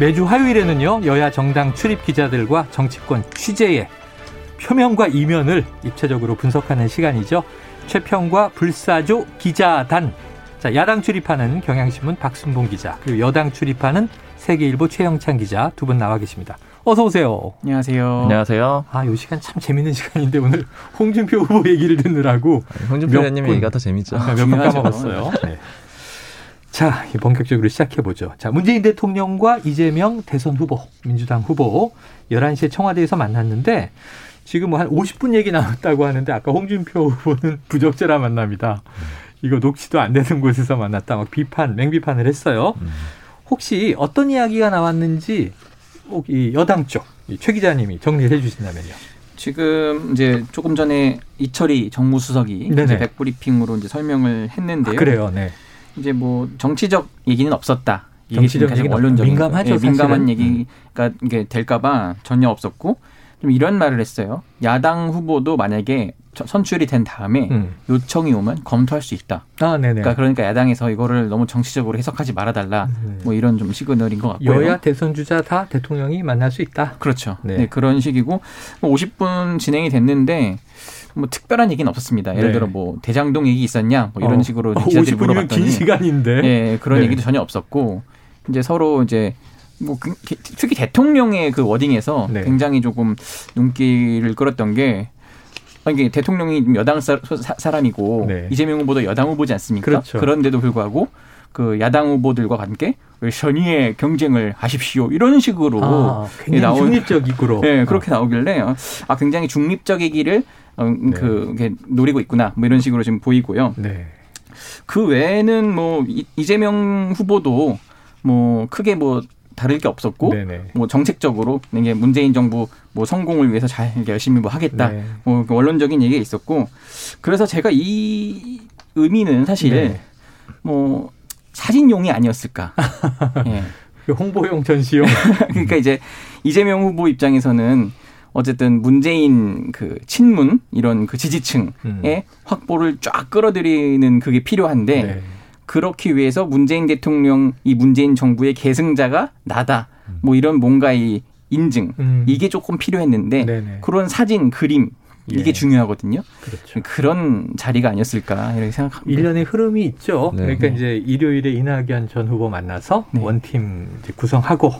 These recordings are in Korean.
매주 화요일에는요 여야 정당 출입 기자들과 정치권 취재의 표면과 이면을 입체적으로 분석하는 시간이죠. 최평과 불사조 기자단. 자, 야당 출입하는 경향신문 박순봉 기자, 그리고 여당 출입하는 세계일보 최영찬 기자 두 분 나와 계십니다. 어서 오세요. 안녕하세요. 안녕하세요. 아, 요 시간 참 재밌는 시간인데 오늘 홍준표 후보 얘기를 듣느라고 홍준표 의원님 얘기가 더 재밌죠. 아, 몇번 까먹었어요. 네. 자, 본격적으로 시작해 보죠. 자, 문재인 대통령과 이재명 대선 후보, 민주당 후보 11시에 청와대에서 만났는데 지금 뭐 한 50분 얘기 나왔다고 하는데 아까 홍준표 후보는 부적절한 만남이다. 이거 녹취도 안 되는 곳에서 만났다. 막 비판, 맹비판을 했어요. 혹시 어떤 이야기가 나왔는지 이 여당 쪽, 최 기자님이 정리를 해 주신다면요. 지금 이제 조금 전에 이철희 정무수석이 이제 백브리핑으로 이제 설명을 했는데요. 아, 그래요, 네. 이제 뭐 정치적 얘기는 없었다. 정치적 얘기는 원론적인 민감하죠. 네, 민감한 얘기가 이게 될까봐 전혀 없었고 좀 이런 말을 했어요. 야당 후보도 만약에 선출이 된 다음에 음. 요청이 오면 검토할 수 있다. 아, 네네. 그러니까, 그러니까 야당에서 이거를 너무 정치적으로 해석하지 말아달라. 네. 뭐 이런 좀 시그널인 것 같고요. 여야 대선 주자 다 대통령이 만날 수 있다. 그렇죠. 네, 네 그런 식이고 50분 진행이 됐는데 뭐 특별한 얘기는 없었습니다. 예를 네. 들어 뭐 대장동 얘기 있었냐 뭐 이런 어. 식으로 어, 기자들이 물어봤더니 긴 시간인데. 예, 그런 네. 얘기도 전혀 없었고 이제 서로 이제 뭐 그, 특히 대통령의 그 워딩에서 네. 굉장히 조금 눈길을 끌었던 게 이게 대통령이 여당 사, 람이고 네. 이재명 후보도 여당 후보지 않습니까? 그렇죠. 그런데도 불구하고 그 야당 후보들과 함께 선의의 경쟁을 하십시오 이런 식으로 아, 굉장히 나오, 중립적이고 네, 그렇게 나오길래 아 굉장히 중립적의 길을 어, 네. 그 노리고 있구나 뭐 이런 식으로 지금 보이고요. 네. 그 외에는 뭐 이재명 후보도 뭐 크게 뭐 다를 게 없었고 네네. 뭐 정책적으로 이게 문재인 정부 뭐 성공을 위해서 잘 열심히 뭐 하겠다 네. 뭐그 원론적인 얘기가 있었고 그래서 제가 이 의미는 사실 네. 뭐 사진용이 아니었을까. 예. 그 홍보용 전시용. 그러니까 이제 이재명 후보 입장에서는 어쨌든 문재인 그 친문 이런 그 지지층의 음. 확보를 쫙 끌어들이는 그게 필요한데 네. 그렇기 위해서 문재인 대통령 이 문재인 정부의 계승자가 나다. 뭐 이런 뭔가 이 인증 음. 이게 조금 필요했는데 네네. 그런 사진 그림 이게 예. 중요하거든요. 그렇죠. 그런 자리가 아니었을까 이렇게 생각합니다. 일련의 흐름이 있죠. 네. 그러니까 이제 일요일에 이낙연 전 후보 만나서 네. 원팀 구성하고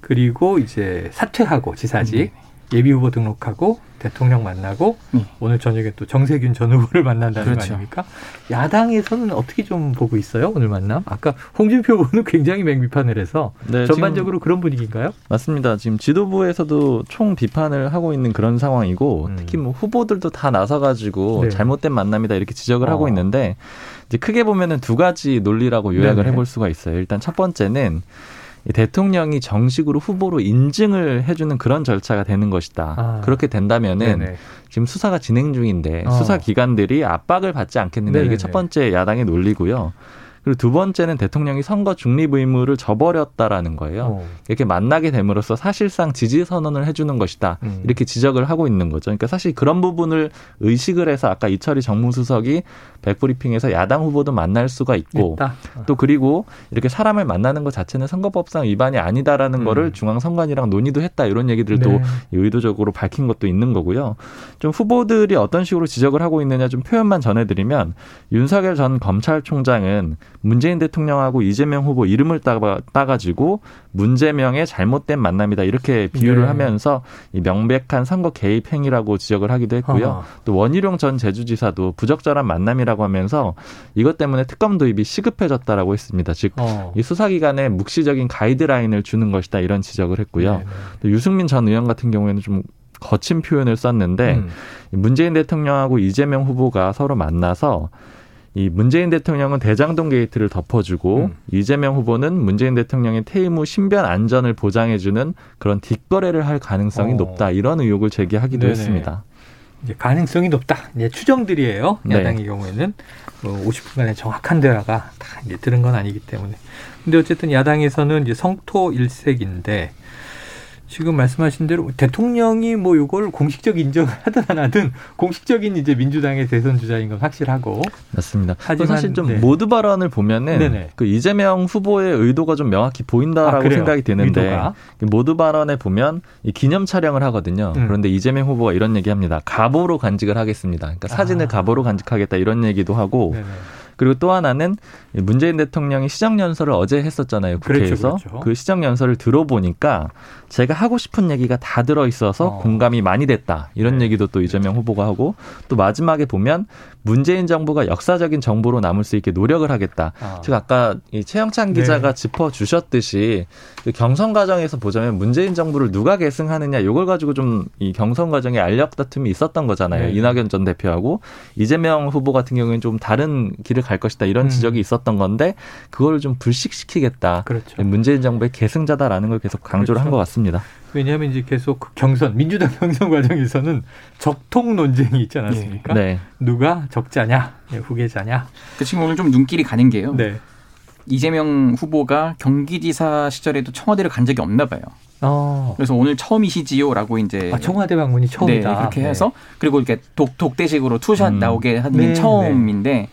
그리고 이제 사퇴하고 지사직 음. 예비 후보 등록하고 대통령 만나고 네. 오늘 저녁에 또 정세균 전 후보를 만난다는 그렇죠. 거 아닙니까? 야당에서는 어떻게 좀 보고 있어요? 오늘 만남? 아까 홍준표 후보는 굉장히 맹비판을 해서 네, 전반적으로 그런 분위기인가요? 맞습니다. 지금 지도부에서도 총 비판을 하고 있는 그런 상황이고 음. 특히 뭐 후보들도 다 나서가지고 네. 잘못된 만남이다 이렇게 지적을 어. 하고 있는데 이제 크게 보면은 두 가지 논리라고 요약을 네네. 해볼 수가 있어요. 일단 첫 번째는 대통령이 정식으로 후보로 인증을 해주는 그런 절차가 되는 것이다. 아. 그렇게 된다면은 네네. 지금 수사가 진행 중인데 어. 수사 기관들이 압박을 받지 않겠느냐 이게 첫 번째 야당의 논리고요. 그리고 두 번째는 대통령이 선거 중립 의무를 저버렸다라는 거예요. 오. 어. 이렇게 만나게 됨으로써 사실상 지지 선언을 해주는 것이다. 음. 이렇게 지적을 하고 있는 거죠. 그러니까 사실 그런 부분을 의식을 해서 아까 이철희 정무수석이 백브리핑에서 야당 후보도 만날 수가 있고 있다. 또 그리고 이렇게 사람을 만나는 것 자체는 선거법상 위반이 아니다라는 음. 거를 중앙선관위랑 논의도 했다 이런 얘기들을 네. 또 의도적으로 밝힌 것도 있는 거고요. 좀 후보들이 어떤 식으로 지적을 하고 있느냐 좀 표현만 전해드리면 윤석열 전 검찰총장은 문재인 대통령하고 이재명 후보 이름을 따가, 따가지고 문재명의 잘못된 만남이다 이렇게 비유를 네. 하면서 이 명백한 선거 개입 행위라고 지적을 하기도 했고요. 아. 또 원희룡 전 제주지사도 부적절한 만남이라고 하면서 이것 때문에 특검 도입이 시급해졌다라고 했습니다. 즉이 어. 수사기관에 묵시적인 가이드라인을 주는 것이다 이런 지적을 했고요. 네. 네. 또 유승민 전 의원 같은 경우에는 좀 거친 표현을 썼는데 음. 문재인 대통령하고 이재명 후보가 서로 만나서 이 문재인 대통령은 대장동 게이트를 덮어주고 음. 이재명 후보는 문재인 대통령의 퇴임 후 신변 안전을 보장해주는 그런 뒷거래를 할 가능성이 어. 높다 이런 의혹을 제기하기도 네네. 했습니다. 이제 가능성이 높다. 이제 추정들이에요. 네. 야당의 네. 경우에는 뭐 50분간의 정확한 대화가 다 이제 들은 건 아니기 때문에. 근데 어쨌든 야당에서는 이제 성토 일색인데 지금 말씀하신 대로 대통령이 뭐 이걸 공식적 인정을 하든 안 하든 공식적인 이제 민주당의 대선 주자인 건 확실하고 맞습니다. 하지만 사실 좀 네. 모두 발언을 보면은 네네. 그 이재명 후보의 의도가 좀 명확히 보인다라고 아, 생각이 드는데 의도가? 모두 발언에 보면 이 기념 촬영을 하거든요. 음. 그런데 이재명 후보가 이런 얘기합니다. 가보로 간직을 하겠습니다. 그러니까 사진을 아. 가보로 간직하겠다 이런 얘기도 하고. 네네. 그리고 또 하나는 문재인 대통령이 시정 연설을 어제 했었잖아요 국회에서 그렇죠, 그렇죠. 그 시정 연설을 들어보니까 제가 하고 싶은 얘기가 다 들어 있어서 어. 공감이 많이 됐다 이런 네. 얘기도 또 이재명 후보가 하고 또 마지막에 보면 문재인 정부가 역사적인 정부로 남을 수 있게 노력을 하겠다. 아. 즉 아까 이 최영찬 기자가 네. 짚어 주셨듯이 그 경선 과정에서 보자면 문재인 정부를 누가 계승하느냐 이걸 가지고 좀 이 경선 과정에 알력 다툼이 있었던 거잖아요. 네. 이낙연 전 대표하고 이재명 후보 같은 경우에는 좀 다른 길을 갈 것이다 이런 음. 지적이 있었던 건데 그거를 좀 불식시키겠다. 그렇죠. 문재인 정부의 계승자다라는 걸 계속 강조를 그렇죠. 한것 같습니다. 왜냐하면 이제 계속 그 경선 민주당 경선 과정에서는 적통 논쟁이 있지 않았습니까? 네. 누가 적자냐, 네, 후계자냐. 그 지금 오늘 좀 눈길이 가는 게요. 네. 이재명 후보가 경기지사 시절에도 청와대를 간 적이 없나 봐요. 어. 그래서 오늘 처음이시지요라고 이제 아, 청와대 방문이 처음이다. 네, 그렇게 해서 네. 그리고 이렇게 독 독대식으로 two shot 음. 나오게 하는 게 네, 처음인데 네.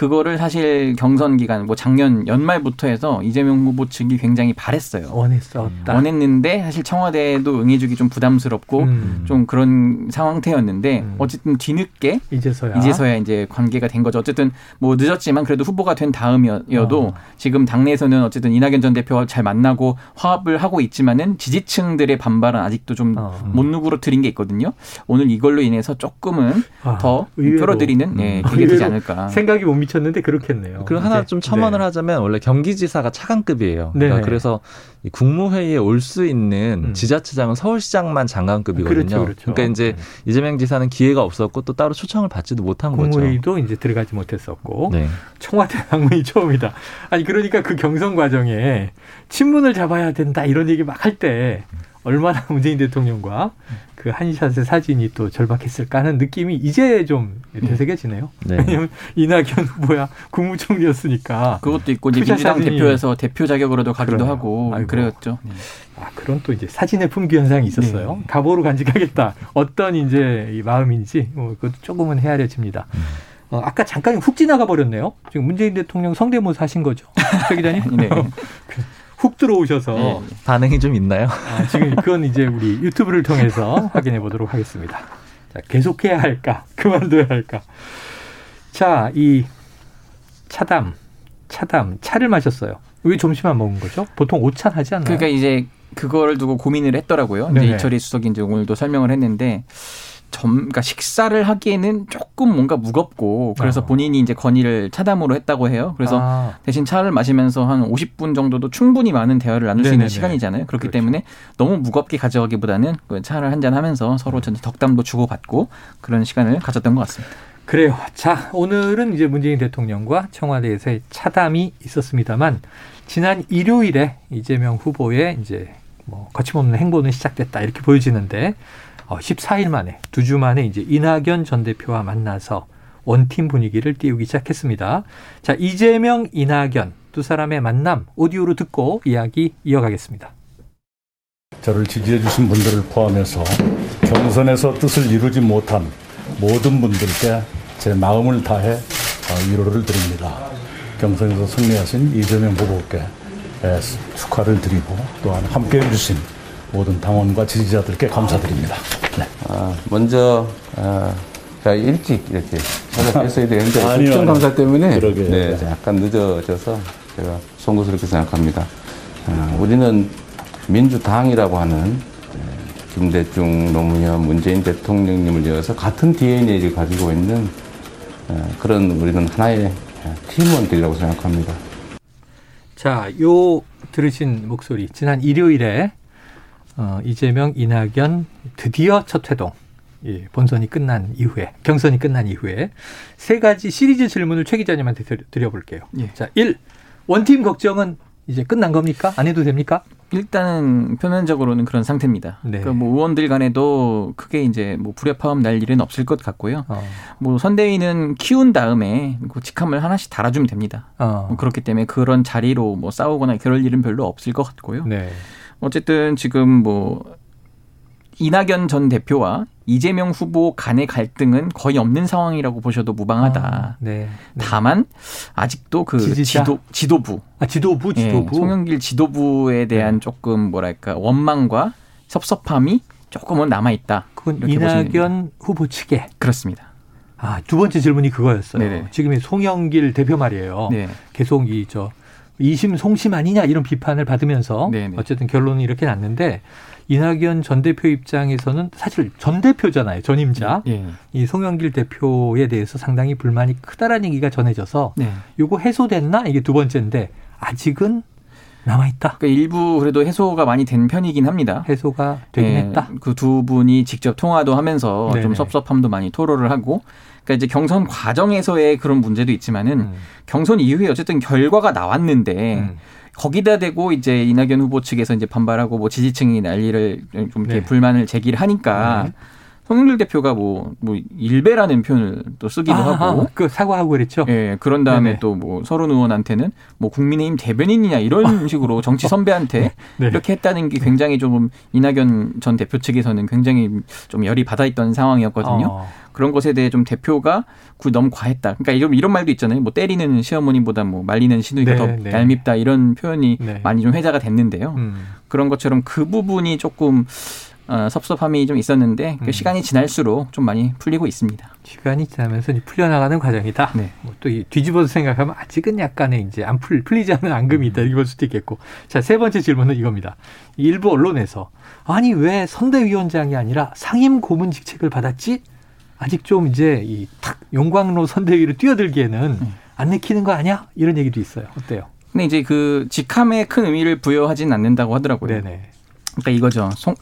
그거를 사실 경선 기간 뭐 작년 연말부터 해서 이재명 후보 측이 굉장히 바랬어요. 원했었다. 원했는데 사실 청와대도 응해주기 좀 부담스럽고 음. 좀 그런 상황태였는데 음. 어쨌든 뒤늦게 이제서야 이제서야 이제 관계가 된 거죠. 어쨌든 뭐 늦었지만 그래도 후보가 된 다음이어도 어. 지금 당내에서는 어쨌든 이낙연 전 대표와 잘 만나고 화합을 하고 있지만은 지지층들의 반발은 아직도 좀못 어. 누그러뜨린 게 있거든요. 오늘 이걸로 인해서 조금은 아, 더 끌어들이는 예, 계기 되지 않을까. 생각이 못 미 쳤는데 그렇겠네요. 그리고 하나 좀 첨언을 네. 하자면 원래 경기지사가 차관급이에요. 네. 그러니까 그래서 국무회의에 올 수 있는 음. 지자체장은 서울시장만 장관급이거든요. 그렇죠, 그렇죠. 그러니까 이제 네. 이재명 지사는 기회가 없었고 또 따로 초청을 받지도 못한 국무회의도 거죠. 국무회의도 이제 들어가지 못했었고 네. 청와대 방문이 처음이다. 아니 그러니까 그 경선 과정에 친문을 잡아야 된다 이런 얘기 막 할 때 얼마나 문재인 대통령과 그 한샷의 사진이 또 절박했을까 하는 느낌이 이제 좀 되새겨지네요. 네. 왜냐하면 이낙연 후보야 국무총리였으니까. 그것도 있고 이제 민주당 사진이... 대표에서 대표 자격으로도 가기도 그래요. 하고 아이고. 그랬죠. 네. 아 그런 또 이제 사진의 품귀 현상이 있었어요. 네. 가보로 간직하겠다. 어떤 이제 이 마음인지 뭐 그것도 조금은 헤아려집니다. 음. 어, 아까 잠깐 훅 지나가 버렸네요. 지금 문재인 대통령 성대모사 하신 거죠, 최 기자님? 네. 그훅 들어오셔서 네. 반응이 좀 있나요? 아, 지금 그건 이제 우리 유튜브를 통해서 확인해 보도록 하겠습니다. 자, 계속해야 할까? 그만둬야 할까? 자, 이 차담, 차담, 차를 마셨어요. 왜 점심 안 먹은 거죠? 보통 오찬 하지 않나요? 그러니까 이제 그거를 두고 고민을 했더라고요. 이제 이철희 수석이 이제 오늘도 설명을 했는데 점, 그러니까 식사를 하기에는 조금 뭔가 무겁고 그래서 어. 본인이 이제 건의를 차담으로 했다고 해요. 그래서 아. 대신 차를 마시면서 한 50분 정도도 충분히 많은 대화를 나눌 네네네. 수 있는 시간이잖아요. 그렇기 그렇죠. 때문에 너무 무겁게 가져가기보다는 그 차를 한잔 하면서 서로 음. 덕담도 주고받고 그런 시간을 가졌던 것 같습니다. 그래요. 자, 오늘은 이제 문재인 대통령과 청와대에서의 차담이 있었습니다만 지난 일요일에 이재명 후보의 이제 뭐 거침없는 행보는 시작됐다 이렇게 보여지는데 14일 어, 만에 두 주 만에 이제 이낙연 전 대표와 만나서 원팀 분위기를 띄우기 시작했습니다. 자, 이재명, 이낙연 두 사람의 만남 오디오로 듣고 이야기 이어가겠습니다. 저를 지지해 주신 분들을 포함해서 경선에서 뜻을 이루지 못한 모든 분들께 제 마음을 다해 어, 위로를 드립니다. 경선에서 승리하신 이재명 후보께 축하를 드리고 또한 함께해 주신 모든 당원과 지지자들께 감사드립니다. 네. 아, 먼저 아, 자 일찍 이렇게 찾아뵀어야 되는데 국정 감사 때문에 네, 약간 늦어져서 제가 송구스럽게 생각합니다. 아, 우리는 민주당이라고 하는 네, 김대중, 노무현, 문재인 대통령님을 이어서 같은 DNA를 가지고 있는 아, 그런 우리는 하나의 팀원들이라고 생각합니다. 자, 요 들으신 목소리 지난 일요일에 어, 이재명, 이낙연 드디어 첫 회동. 예, 본선이 끝난 이후에 경선이 끝난 이후에 세 가지 시리즈 질문을 최 기자님한테 드려볼게요. 예. 자, 1. 원팀 걱정은 이제 끝난 겁니까? 안 해도 됩니까? 일단은 표면적으로는 그런 상태입니다. 네. 그뭐 의원들 간에도 크게 이제 뭐 불협화음 날 일은 없을 것 같고요. 어. 뭐 선대위는 키운 다음에 그 직함을 하나씩 달아주면 됩니다. 어. 뭐 그렇기 때문에 그런 자리로 뭐 싸우거나 그럴 일은 별로 없을 것 같고요. 네. 어쨌든 지금 뭐 이낙연 전 대표와 이재명 후보 간의 갈등은 거의 없는 상황이라고 보셔도 무방하다. 아, 네, 네. 다만 아직도 그 지지자? 지도 지도부, 아 지도부, 예, 지도부, 예, 송영길 지도부에 대한 네. 조금 뭐랄까 원망과 섭섭함이 조금은 남아 있다. 그건 이낙연 후보 측에 그렇습니다. 아, 두 번째 질문이 그거였어요. 네네. 지금 송영길 대표 말이에요. 네. 계속 이 저 이심 송심 아니냐 이런 비판을 받으면서 네네. 어쨌든 결론이 이렇게 났는데 이낙연 전 대표 입장에서는 사실 전 대표잖아요. 전임자. 네. 이 송영길 대표에 대해서 상당히 불만이 크다라는 얘기가 전해져서 네. 요거 해소됐나? 이게 두 번째인데 아직은 남아 있다. 그러니까 일부 그래도 해소가 많이 된 편이긴 합니다. 해소가 되긴 네, 했다. 그 두 분이 직접 통화도 하면서 네네. 좀 섭섭함도 많이 토로를 하고 그러니까 이제 경선 과정에서의 그런 문제도 있지만은 음. 경선 이후에 어쨌든 결과가 나왔는데 음. 거기다 대고 이제 이낙연 후보 측에서 이제 반발하고 뭐 지지층이 난리를 좀 이렇게 네. 불만을 제기를 하니까 네. 송영길 대표가 뭐, 뭐, 일배라는 표현을 또 쓰기도 아, 하고. 그 사과하고 그랬죠? 예, 그런 다음에 또 뭐 서른 의원한테는 뭐 국민의힘 대변인이냐 이런 아. 식으로 정치 선배한테 네. 네. 이렇게 했다는 게 굉장히 좀 이낙연 전 대표 측에서는 굉장히 좀 열이 받아 있던 상황이었거든요. 어. 그런 것에 대해 좀 대표가 구 너무 과했다. 그러니까 이런 이런 말도 있잖아요. 뭐 때리는 시어머니보다 뭐 말리는 시누이가 네, 더 네. 얄밉다 이런 표현이 네. 많이 좀 회자가 됐는데요. 음. 그런 것처럼 그 부분이 조금 어, 섭섭함이 좀 있었는데 그 음. 시간이 지날수록 좀 많이 풀리고 있습니다. 시간이 지나면서 풀려나가는 과정이다. 네. 뭐 또 뒤집어서 생각하면 아직은 약간의 이제 안 풀, 풀리지 않는 앙금이 있다. 이렇게 볼 수도 있겠고. 자, 세 번째 질문은 이겁니다. 일부 언론에서 아니 왜 선대위원장이 아니라 상임 고문 직책을 받았지? 아직 좀 이제 이 탁 용광로 선대위를 뛰어들기에는 음. 안 내키는 거 아니야? 이런 얘기도 있어요. 어때요? 근데 이제 그 직함에 큰 의미를 부여하진 않는다고 하더라고요. 네네. 그러니까 이거죠. 송,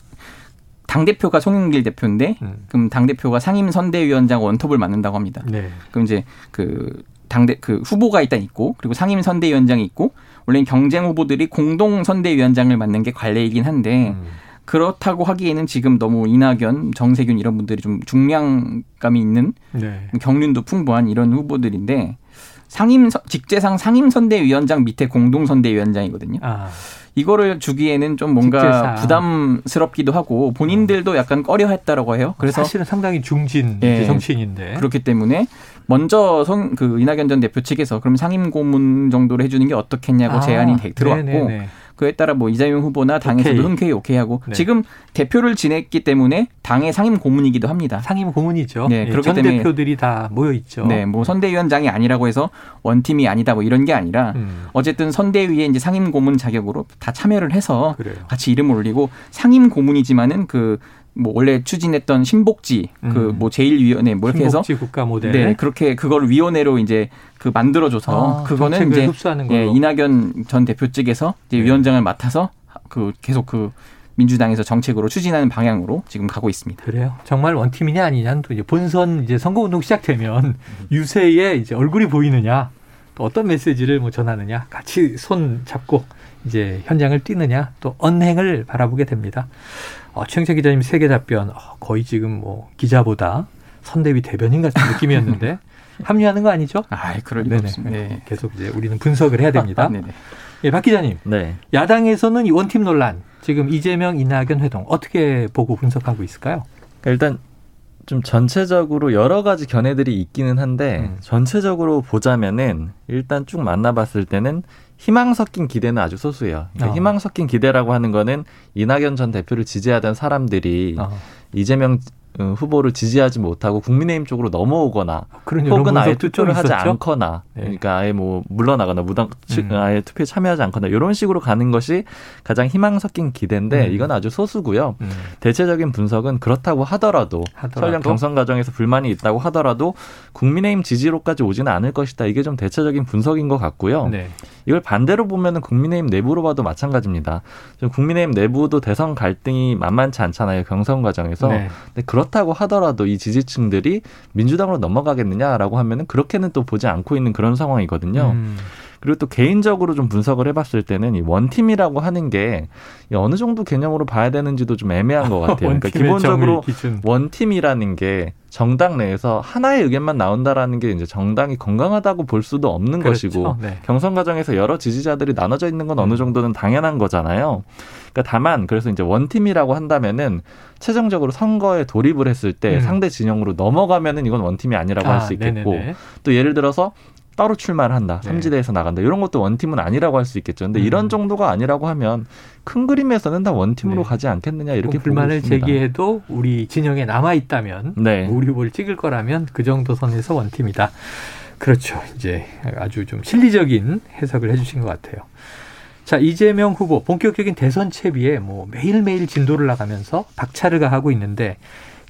당 대표가 송영길 대표인데 음. 그럼 당 대표가 상임 선대위원장 원톱을 맡는다고 합니다. 네. 그럼 이제 그 당대 그 후보가 일단 있고 그리고 상임 선대위원장이 있고 원래는 경쟁 후보들이 공동 선대위원장을 맡는 게 관례이긴 한데 음. 그렇다고 하기에는 지금 너무 이낙연, 정세균 이런 분들이 좀 중량감이 있는 네. 경륜도 풍부한 이런 후보들인데 상임 직제상 상임 선대위원장 밑에 공동 선대위원장이거든요. 아. 이거를 주기에는 좀 뭔가 직제상. 부담스럽기도 하고 본인들도 약간 꺼려했다라고 해요. 그래서 사실은 상당히 중진 예, 정치인인데 그렇기 때문에 먼저 성, 그 이낙연 전 대표 측에서 그럼 상임 고문 정도로 해주는 게 어떻겠냐고 아, 제안이 들어왔고 네네네. 그에 따라 뭐 이재명 후보나 당에서도 오케이. 흔쾌히 오케이하고 네. 지금 대표를 지냈기 때문에 당의 상임 고문이기도 합니다. 상임 고문이죠. 네, 네. 그렇기 전 때문에 대표들이 다 모여 있죠. 네, 뭐 선대위원장이 아니라고 해서 원팀이 아니다 뭐 이런 게 아니라 음. 어쨌든 선대위에 이제 상임 고문 자격으로 다 참여를 해서 그래요. 같이 이름을 올리고 상임 고문이지만은 그 뭐 원래 추진했던 신복지 그뭐 음. 제일위원회 뭐 이렇게 해서 국가 모델 네 그렇게 그걸 위원회로 이제 그 만들어줘서 아, 그거는 이제 예, 이낙연 전 대표 측에서 이제 네. 위원장을 맡아서 그 계속 그 민주당에서 정책으로 추진하는 방향으로 지금 가고 있습니다. 그래요. 정말 원팀이냐 아니냐는 또 이제 본선 이제 선거운동 시작되면 유세에 이제 얼굴이 보이느냐 또 어떤 메시지를 뭐 전하느냐 같이 손 잡고 이제 현장을 뛰느냐 또 언행을 바라보게 됩니다. 어, 최영철 기자님 세계 답변 어, 거의 지금 뭐 기자보다 선대위 대변인 같은 느낌이었는데 합류하는 거 아니죠? 아, 그럴 리 없습니다. 네. 계속 이제 우리는 분석을 해야 됩니다. 예, 박 기자님. 네. 야당에서는 이 원팀 논란, 지금 이재명, 이낙연 회동 어떻게 보고 분석하고 있을까요? 그러니까 일단 좀 전체적으로 여러 가지 견해들이 있기는 한데 음. 전체적으로 보자면은 일단 쭉 만나봤을 때는 희망 섞인 기대는 아주 소수예요. 그러니까 어. 희망 섞인 기대라고 하는 거는 이낙연 전 대표를 지지하던 사람들이 어. 이재명 어, 후보를 지지하지 못하고 국민의힘 쪽으로 넘어오거나 혹은 아예 투표를 하지 않거나 네. 그러니까 아예 뭐 물러나거나 무당 음. 아예 투표에 참여하지 않거나 이런 식으로 가는 것이 가장 희망 섞인 기대인데 음. 이건 아주 소수고요. 음. 대체적인 분석은 그렇다고 하더라도, 하더라도 설령 경선 과정에서 불만이 있다고 하더라도 국민의힘 지지로까지 오지는 않을 것이다. 이게 좀 대체적인 분석인 것 같고요. 네. 이걸 반대로 보면은 국민의힘 내부로 봐도 마찬가지입니다. 지금 국민의힘 내부도 대선 갈등이 만만치 않잖아요. 경선 과정에서. 네. 근데 그렇 다고 하더라도 이 지지층들이 민주당으로 넘어가겠느냐라고 하면은 그렇게는 또 보지 않고 있는 그런 상황이거든요. 음. 그리고 또 개인적으로 좀 분석을 해봤을 때는 이 원팀이라고 하는 게 어느 정도 개념으로 봐야 되는지도 좀 애매한 것 같아요. 그러니까 기본적으로 원팀이라는 게 정당 내에서 하나의 의견만 나온다라는 게 이제 정당이 건강하다고 볼 수도 없는 그렇죠. 것이고 네. 경선 과정에서 여러 지지자들이 나눠져 있는 건 어느 음. 정도는 당연한 거잖아요. 그러니까 다만 그래서 이제 원팀이라고 한다면은 최종적으로 선거에 돌입을 했을 때 음. 상대 진영으로 넘어가면은 이건 원팀이 아니라고 아, 할 수 있겠고 네네네. 또 예를 들어서 따로 출마를 한다. 네. 삼지대에서 나간다. 이런 것도 원팀은 아니라고 할 수 있겠죠. 근데 음. 이런 정도가 아니라고 하면 큰 그림에서는 다 원팀으로 네. 가지 않겠느냐 이렇게 불만을 제기해도 우리 진영에 남아 있다면 네. 우리 후보를 찍을 거라면 그 정도 선에서 원팀이다. 그렇죠. 이제 아주 좀 실리적인 해석을 해주신 것 같아요. 자 이재명 후보 본격적인 대선 채비에 뭐 매일매일 진도를 나가면서 박차를 가하고 있는데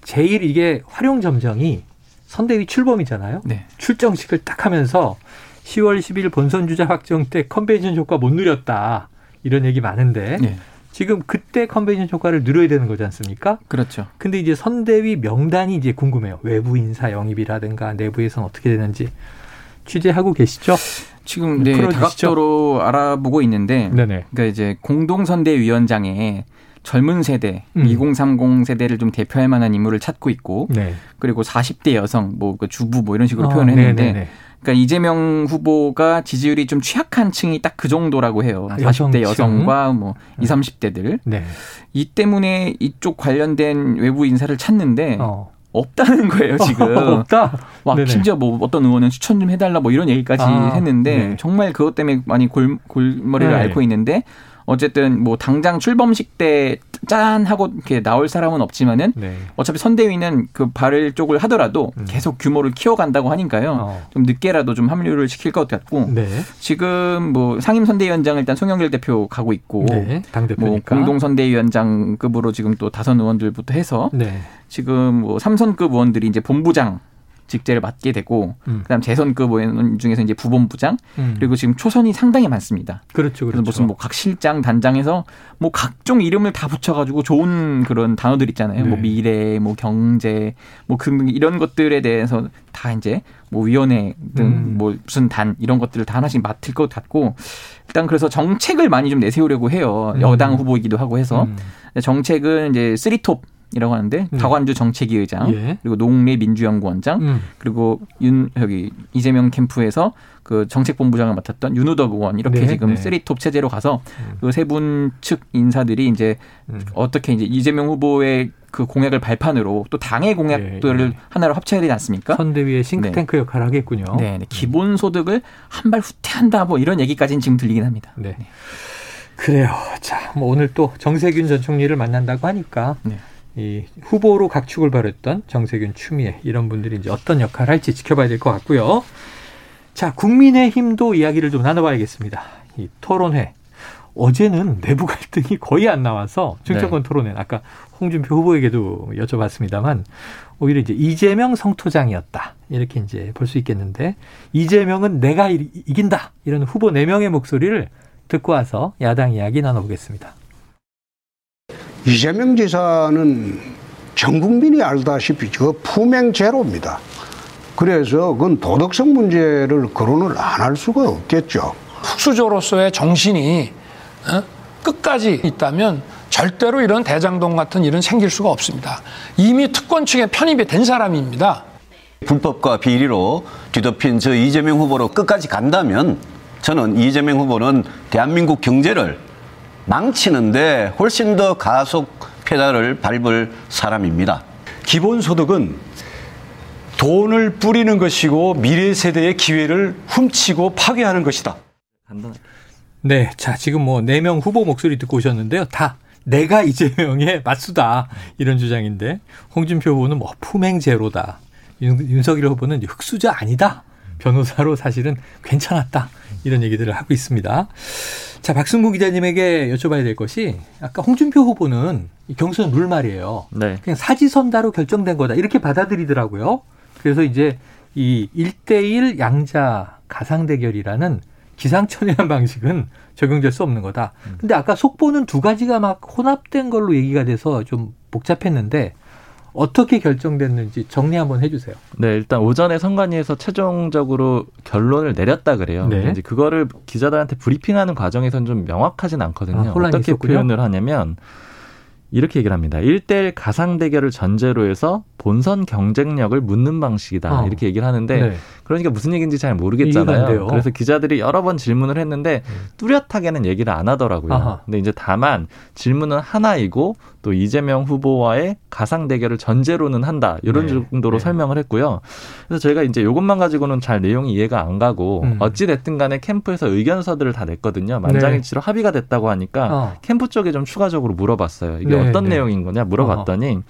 제일 이게 활용 점정이 선대위 출범이잖아요. 네. 출정식을 딱 하면서 10월 10일 본선 주자 확정 때 컨벤션 효과 못 누렸다. 이런 얘기 많은데 네. 지금 그때 컨벤션 효과를 누려야 되는 거지 않습니까? 그렇죠. 근데 이제 선대위 명단이 이제 궁금해요. 외부 인사 영입이라든가 내부에서는 어떻게 되는지 취재하고 계시죠? 지금 네, 다각도로 알아보고 있는데 네네. 그러니까 이제 공동선대위원장에 젊은 세대, 음. 2030 세대를 좀 대표할 만한 인물을 찾고 있고, 네. 그리고 40대 여성, 뭐그 주부 뭐 이런 식으로 어, 표현을 했는데, 네네네. 그러니까 이재명 후보가 지지율이 좀 취약한 층이 딱 그 정도라고 해요. 아, 40대 여성과 뭐 20, 30대들. 네. 이 때문에 이쪽 관련된 외부 인사를 찾는데 어. 없다는 거예요 지금. 없다. 와 심지어 뭐 어떤 의원은 추천 좀 해달라 뭐 이런 얘기까지 아, 했는데 네. 정말 그것 때문에 많이 골 골머리를 네. 앓고 있는데 어쨌든 뭐 당장 출범식 때 짠 하고 이렇게 나올 사람은 없지만은 네. 어차피 선대위는 그 발을 쪽을 하더라도 음. 계속 규모를 키워간다고 하니까요. 어. 좀 늦게라도 좀 합류를 시킬 것 같고 네. 지금 뭐 상임 선대위원장 일단 송영길 대표 가고 있고 네. 뭐 공동 선대위원장급으로 지금 또 다선 의원들부터 해서 네. 지금 뭐 삼선급 의원들이 이제 본부장 직제를 맡게 되고 음. 그다음 재선급 의원 중에서 이제 부본부장 음. 그리고 지금 초선이 상당히 많습니다. 그렇죠, 그렇죠. 무슨 뭐 각 실장 단장에서 뭐 각종 이름을 다 붙여가지고 좋은 그런 단어들 있잖아요. 뭐 네. 뭐 미래, 뭐 경제, 뭐그 이런 것들에 대해서 다 이제 뭐 위원회 등뭐 음. 뭐 무슨 단 이런 것들을 다 하나씩 맡을 것 같고 일단 그래서 정책을 많이 좀 내세우려고 해요. 음. 여당 후보이기도 하고 해서 음. 정책은 이제 three top 이라고 하는데 음. 박완주 정책위 의장 예. 그리고 노웅래 민주연구원장 음. 그리고 윤 여기 이재명 캠프에서 그 정책본부장을 맡았던 윤후덕 의원 이렇게 네. 지금 네. three top 체제로 가서 음. 그세 분 측 인사들이 이제 음. 어떻게 이제 이재명 후보의 그 공약을 발판으로 또 당의 공약들을 네. 하나로 합쳐야 되지 않습니까? 선대위의 싱크탱크 네. 역할을 하겠군요. 네, 네. 기본 소득을 한 발 후퇴한다 뭐 이런 얘기까지는 지금 들리긴 합니다. 네. 네. 그래요. 자, 뭐 오늘 또 정세균 전 총리를 만난다고 하니까 네. 이 후보로 각축을 벌였던 정세균, 추미애 이런 분들이 이제 어떤 역할을 할지 지켜봐야 될 것 같고요. 자, 국민의힘도 이야기를 좀 나눠봐야겠습니다. 이 토론회. 어제는 내부 갈등이 거의 안 나와서 정정권 네. 토론회 아까 홍준표 후보에게도 여쭤봤습니다만 오히려 이제 이재명 성토장이었다 이렇게 이제 볼 수 있겠는데 이재명은 내가 이긴다 이런 후보 네 명의 목소리를 듣고 와서 야당 이야기 나눠보겠습니다. 이재명 지사는 전 국민이 알다시피 그 품행 제로입니다. 그래서 그건 도덕성 문제를 거론을 안 할 수가 없겠죠. 특수조로서의 정신이 어? 끝까지 있다면 절대로 이런 대장동 같은 일은 생길 수가 없습니다. 이미 특권 측에 편입이 된 사람입니다. 불법과 비리로 뒤덮인 저 이재명 후보로 끝까지 간다면 저는 이재명 후보는 대한민국 경제를 망치는데 훨씬 더 가속 페달을 밟을 사람입니다. 기본소득은 돈을 뿌리는 것이고 미래 세대의 기회를 훔치고 파괴하는 것이다. 네, 자 지금 뭐 네 명 후보 목소리 듣고 오셨는데요. 다 내가 이재명의 맞수다 이런 주장인데 홍준표 후보는 뭐 품행 제로다. 윤, 석열 후보는 흑수저 아니다. 변호사로 사실은 괜찮았다. 이런 얘기들을 하고 있습니다. 자, 박승구 기자님에게 여쭤봐야 될 것이 아까 홍준표 후보는 경선 룰 말이에요. 네. 그냥 사지선다로 결정된 거다. 이렇게 받아들이더라고요. 그래서 이제 이 1대1 양자 가상 대결이라는 기상천외한 방식은 적용될 수 없는 거다. 음. 근데 아까 속보는 두 가지가 막 혼합된 걸로 얘기가 돼서 좀 복잡했는데 어떻게 결정됐는지 정리 한번 해주세요. 네, 일단 오전에 선관위에서 최종적으로 결론을 내렸다 그래요. 네. 이제 그거를 기자들한테 브리핑하는 과정에서는 좀 명확하진 않거든요. 아, 어떻게 있었군요? 표현을 하냐면 이렇게 얘기를 합니다. 1대1 가상 대결을 전제로 해서 본선 경쟁력을 묻는 방식이다. 어. 이렇게 얘기를 하는데 네. 그러니까 무슨 얘기인지 잘 모르겠잖아요. 그래서 기자들이 여러 번 질문을 했는데 음. 뚜렷하게는 얘기를 안 하더라고요. 아하. 근데 이제 다만 질문은 하나이고 또 이재명 후보와의 가상 대결을 전제로는 한다. 이런 네. 정도로 네. 설명을 했고요. 그래서 저희가 이제 이것만 가지고는 잘 내용이 이해가 안 가고 음. 어찌 됐든 간에 캠프에서 의견서들을 다 냈거든요. 만장일치로 네. 합의가 됐다고 하니까 어. 캠프 쪽에 좀 추가적으로 물어봤어요. 이게 네, 어떤 네. 내용인 거냐 물어봤더니 어.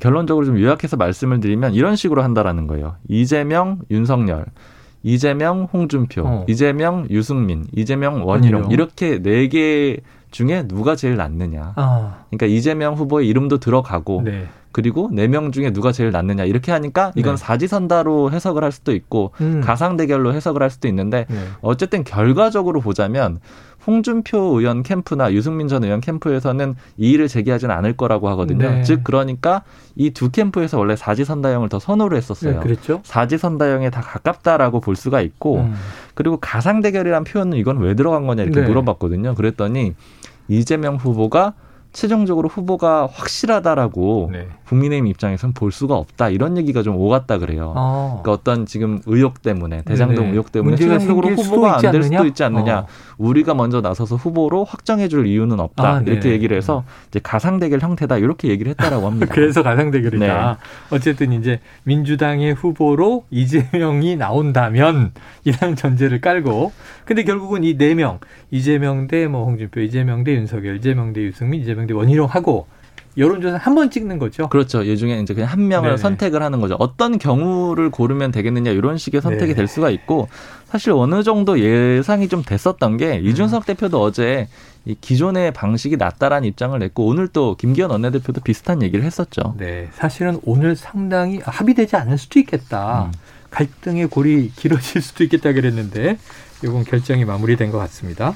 결론적으로 좀 요약해서 말씀을 드리면 이런 식으로 한다라는 거예요. 이재명, 윤석열, 이재명, 홍준표, 어. 이재명, 유승민, 이재명, 원희룡, 원희룡. 이렇게 네 개 중에 누가 제일 낫느냐. 아. 그러니까 이재명 후보의 이름도 들어가고 네. 그리고 네 명 중에 누가 제일 낫느냐 이렇게 하니까 이건 네. 사지선다로 해석을 할 수도 있고 음. 가상 대결로 해석을 할 수도 있는데 네. 어쨌든 결과적으로 보자면 홍준표 의원 캠프나 유승민 전 의원 캠프에서는 이의를 제기하지는 않을 거라고 하거든요. 네. 즉 그러니까 이 두 캠프에서 원래 사지선다형을 더 선호를 했었어요. 네, 그렇죠. 사지선다형에 다 가깝다라고 볼 수가 있고 음. 그리고 가상 대결이란 표현은 이건 왜 들어간 거냐 이렇게 네. 물어봤거든요. 그랬더니 이재명 후보가 최종적으로 후보가 확실하다라고 네. 국민의힘 입장에서는 볼 수가 없다 이런 얘기가 좀 오갔다 그래요. 어. 그러니까 어떤 지금 의혹 때문에 대장동 네 의혹 때문에 최종적으로 후보가 안 될 수도 있지 않느냐. 어. 우리가 먼저 나서서 후보로 확정해줄 이유는 없다 아, 이렇게 얘기를 해서 이제 가상 대결 형태다 이렇게 얘기를 했다라고 합니다. 그래서 가상 대결이다. 네. 어쨌든 이제 민주당의 후보로 이재명이 나온다면 이라는 전제를 깔고 근데 결국은 이 네 명 이재명 대 뭐 홍준표, 이재명 대 윤석열, 이재명 대 유승민, 이재명 대 원희룡 하고 여론조사 한 번 찍는 거죠. 그렇죠. 이 중에 이제 그냥 한 명을 네네. 선택을 하는 거죠. 어떤 경우를 고르면 되겠느냐 이런 식의 선택이 네. 될 수가 있고 사실 어느 정도 예상이 좀 됐었던 게 음. 이준석 대표도 어제 이 기존의 방식이 낫다라는 입장을 냈고 오늘 또 김기현 원내대표도 비슷한 얘기를 했었죠. 네, 사실은 오늘 상당히 합의되지 않을 수도 있겠다. 음. 갈등의 골이 길어질 수도 있겠다 그랬는데 이건 결정이 마무리된 것 같습니다.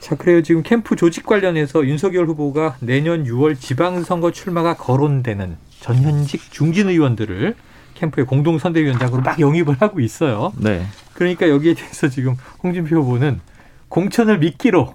자, 그래요. 지금 캠프 조직 관련해서 윤석열 후보가 내년 6월 지방선거 출마가 거론되는 전현직 중진 의원들을 캠프의 공동선대위원장으로 막 영입을 하고 있어요. 네. 그러니까 여기에 대해서 지금 홍준표 후보는 공천을 미끼로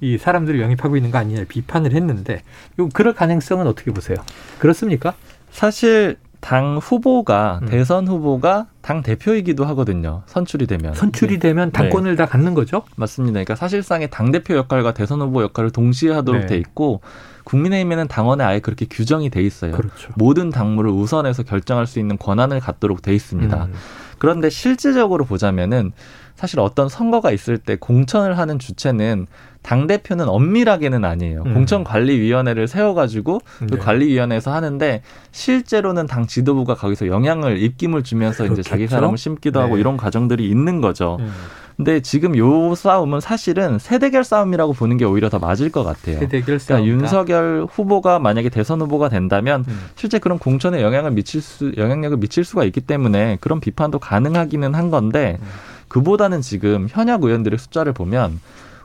이 사람들을 영입하고 있는 거 아니냐 비판을 했는데 요 그럴 가능성은 어떻게 보세요? 그렇습니까? 사실 당 후보가 음. 대선 후보가 당 대표이기도 하거든요. 선출이 되면 선출이 되면 당권을 네. 다 갖는 거죠? 맞습니다. 그러니까 사실상의 당 대표 역할과 대선 후보 역할을 동시에 하도록 네. 돼 있고 국민의힘에는 당원에 아예 그렇게 규정이 돼 있어요. 그렇죠. 모든 당무를 우선해서 결정할 수 있는 권한을 갖도록 돼 있습니다. 음. 그런데 실질적으로 보자면은 사실 어떤 선거가 있을 때 공천을 하는 주체는 당 대표는 엄밀하게는 아니에요. 음. 공천관리위원회를 세워가지고 그 네. 관리위원회에서 하는데 실제로는 당 지도부가 거기서 영향을 입김을 주면서 그렇겠죠? 이제 자기 사람을 심기도 네. 하고 이런 과정들이 있는 거죠. 음. 근데 지금 요 싸움은 사실은 세대결 싸움이라고 보는 게 오히려 더 맞을 것 같아요. 세대결 싸움. 그러니까 윤석열 후보가 만약에 대선 후보가 된다면 음. 실제 그런 공천에 영향을 미칠 수 영향력을 미칠 수가 있기 때문에 그런 비판도 가능하기는 한 건데 음. 그보다는 지금 현역 의원들의 숫자를 보면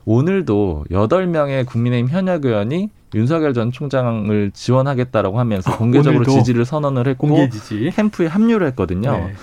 오늘도 여덟 명의 국민의힘 현역 의원이 윤석열 전 총장을 지원하겠다라고 하면서 공개적으로 지지를 선언을 했고 지지. 캠프에 합류를 했거든요. 네.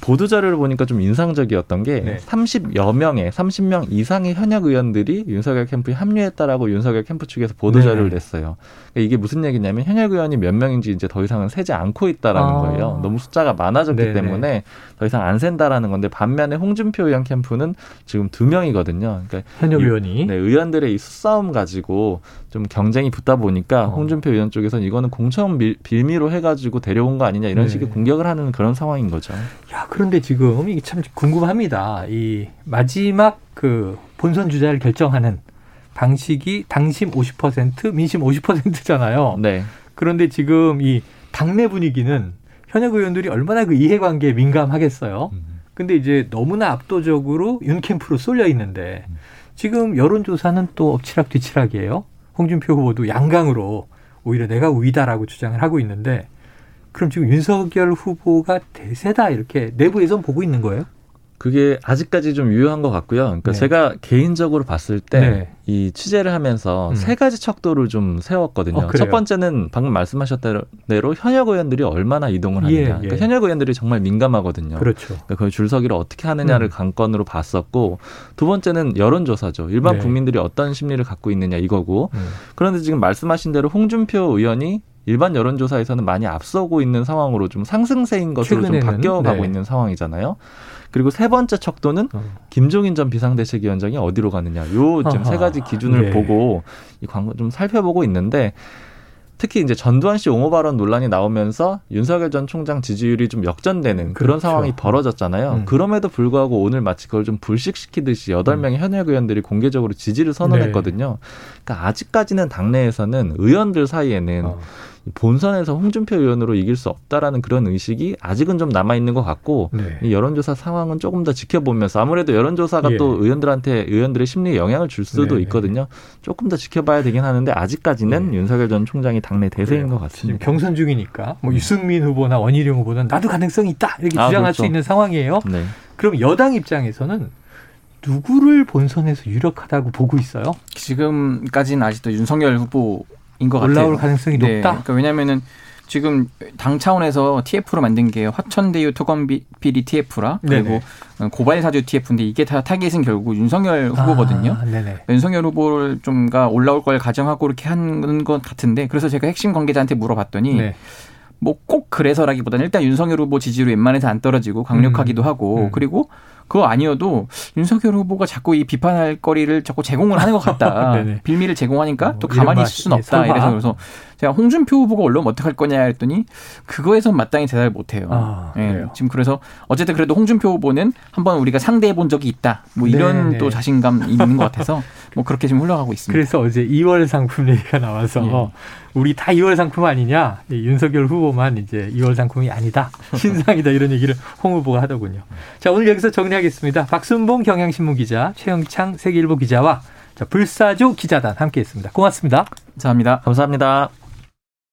보도 자료를 보니까 좀 인상적이었던 게 네. 30여 명의 30명 이상의 현역 의원들이 윤석열 캠프에 합류했다라고 윤석열 캠프 측에서 보도 네. 자료를 네. 냈어요. 그러니까 이게 무슨 얘기냐면 현역 의원이 몇 명인지 이제 더 이상은 세지 않고 있다라는 아. 거예요. 너무 숫자가 많아졌기 네네. 때문에 더 이상 안 센다라는 건데 반면에 홍준표 의원 캠프는 지금 두 명이거든요. 그러니까 현역 의원이 네, 의원들의 이 수싸움 가지고 좀 경쟁이 붙다 보니까 어. 홍준표 의원 쪽에서는 이거는 공천 빌미로 해가지고 데려온 거 아니냐 이런 네. 식의 공격을 하는 그런 상황인 거죠. 야 그런데 지금 이게 참 궁금합니다. 이 마지막 그 본선 주자를 결정하는 방식이 당심 50% 민심 50%잖아요. 네. 그런데 지금 이 당내 분위기는 현역 의원들이 얼마나 그 이해관계에 민감하겠어요. 음. 근데 이제 너무나 압도적으로 윤 캠프로 쏠려 있는데 지금 여론조사는 또 엎치락 뒤치락이에요. 홍준표 후보도 양강으로 오히려 내가 우위다라고 주장을 하고 있는데 그럼 지금 윤석열 후보가 대세다 이렇게 내부에선 보고 있는 거예요? 그게 아직까지 좀 유효한 것 같고요. 그러니까 네. 제가 개인적으로 봤을 때이 네. 취재를 하면서 음. 세 가지 척도를 좀 세웠거든요. 어, 첫 번째는 방금 말씀하셨던 대로 현역 의원들이 얼마나 이동을 하느냐. 예, 예. 그러니까 현역 의원들이 정말 민감하거든요. 그렇죠. 그러니까 그 줄서기를 어떻게 하느냐를 음. 관건으로 봤었고 두 번째는 여론조사죠. 일반 네. 국민들이 어떤 심리를 갖고 있느냐 이거고. 음. 그런데 지금 말씀하신 대로 홍준표 의원이 일반 여론조사에서는 많이 앞서고 있는 상황으로 좀 상승세인 것으로 좀 바뀌어가고 네. 있는 상황이잖아요. 그리고 세 번째 척도는 어. 김종인 전 비상대책위원장이 어디로 가느냐. 요 지금 세 가지 기준을 네. 보고 이 광고 좀 살펴보고 있는데 특히 이제 전두환 씨 옹호 발언 논란이 나오면서 윤석열 전 총장 지지율이 좀 역전되는 그런 그렇죠. 상황이 벌어졌잖아요. 음. 그럼에도 불구하고 오늘 마치 그걸 좀 불식시키듯이 여덟 음. 명의 현역 의원들이 공개적으로 지지를 선언했거든요. 네. 그러니까 아직까지는 당내에서는 의원들 사이에는 어. 본선에서 홍준표 의원으로 이길 수 없다라는 그런 의식이 아직은 좀 남아 있는 것 같고 네. 이 여론조사 상황은 조금 더 지켜보면서 아무래도 여론조사가 예. 또 의원들한테 의원들의 심리에 영향을 줄 수도 네, 네. 있거든요. 조금 더 지켜봐야 되긴 하는데 아직까지는 네. 윤석열 전 총장이 당내 대세인 그래요. 것 같습니다. 경선 중이니까 뭐 유승민 후보나 원희룡 후보는 나도 가능성이 있다 이렇게 아, 주장할 그렇죠. 수 있는 상황이에요. 네. 그럼 여당 입장에서는 누구를 본선에서 유력하다고 보고 있어요? 지금까지는 아직도 윤석열 후보 인것 같아요. 올라올 가능성이 네. 높다. 그러니까 왜냐하면은 지금 당 차원에서 TF로 만든 게 화천대유 토건 비리 TF라 그리고 네네. 고발 사주 TF인데 이게 다 타겟은 결국 윤석열 아, 후보거든요. 아, 윤석열 후보를 좀가 올라올 걸 가정하고 이렇게 한 것 같은데 그래서 제가 핵심 관계자한테 물어봤더니 네. 뭐 꼭 그래서라기보다는 일단 윤석열 후보 지지율이 웬만해서 안 떨어지고 강력하기도 음. 하고 음. 그리고 그거 아니어도 윤석열 후보가 자꾸 이 비판할 거리를 자꾸 제공을 하는 것 같다. 빌미를 제공하니까 또 가만히 있을 수는 없다. 이래서 그래서 제가 홍준표 후보가 올라오면 어떡할 거냐 했더니 그거에선 마땅히 대답을 못 해요. 아, 예, 지금 그래서 어쨌든 그래도 홍준표 후보는 한번 우리가 상대해 본 적이 있다. 뭐 이런 네네. 또 자신감 있는 것 같아서 뭐 그렇게 지금 흘러가고 있습니다. 그래서 어제 2월 상품 얘기가 나와서 예. 우리 다 2월 상품 아니냐? 윤석열 후보만 이제 2월 상품이 아니다. 신상이다 이런 얘기를 홍 후보가 하더군요. 자, 오늘 여기서 정리하겠습니다. 박순봉 경향신문 기자, 최영창 세계일보 기자와 자, 불사조 기자단 함께했습니다. 고맙습니다. 감사합니다. 감사합니다.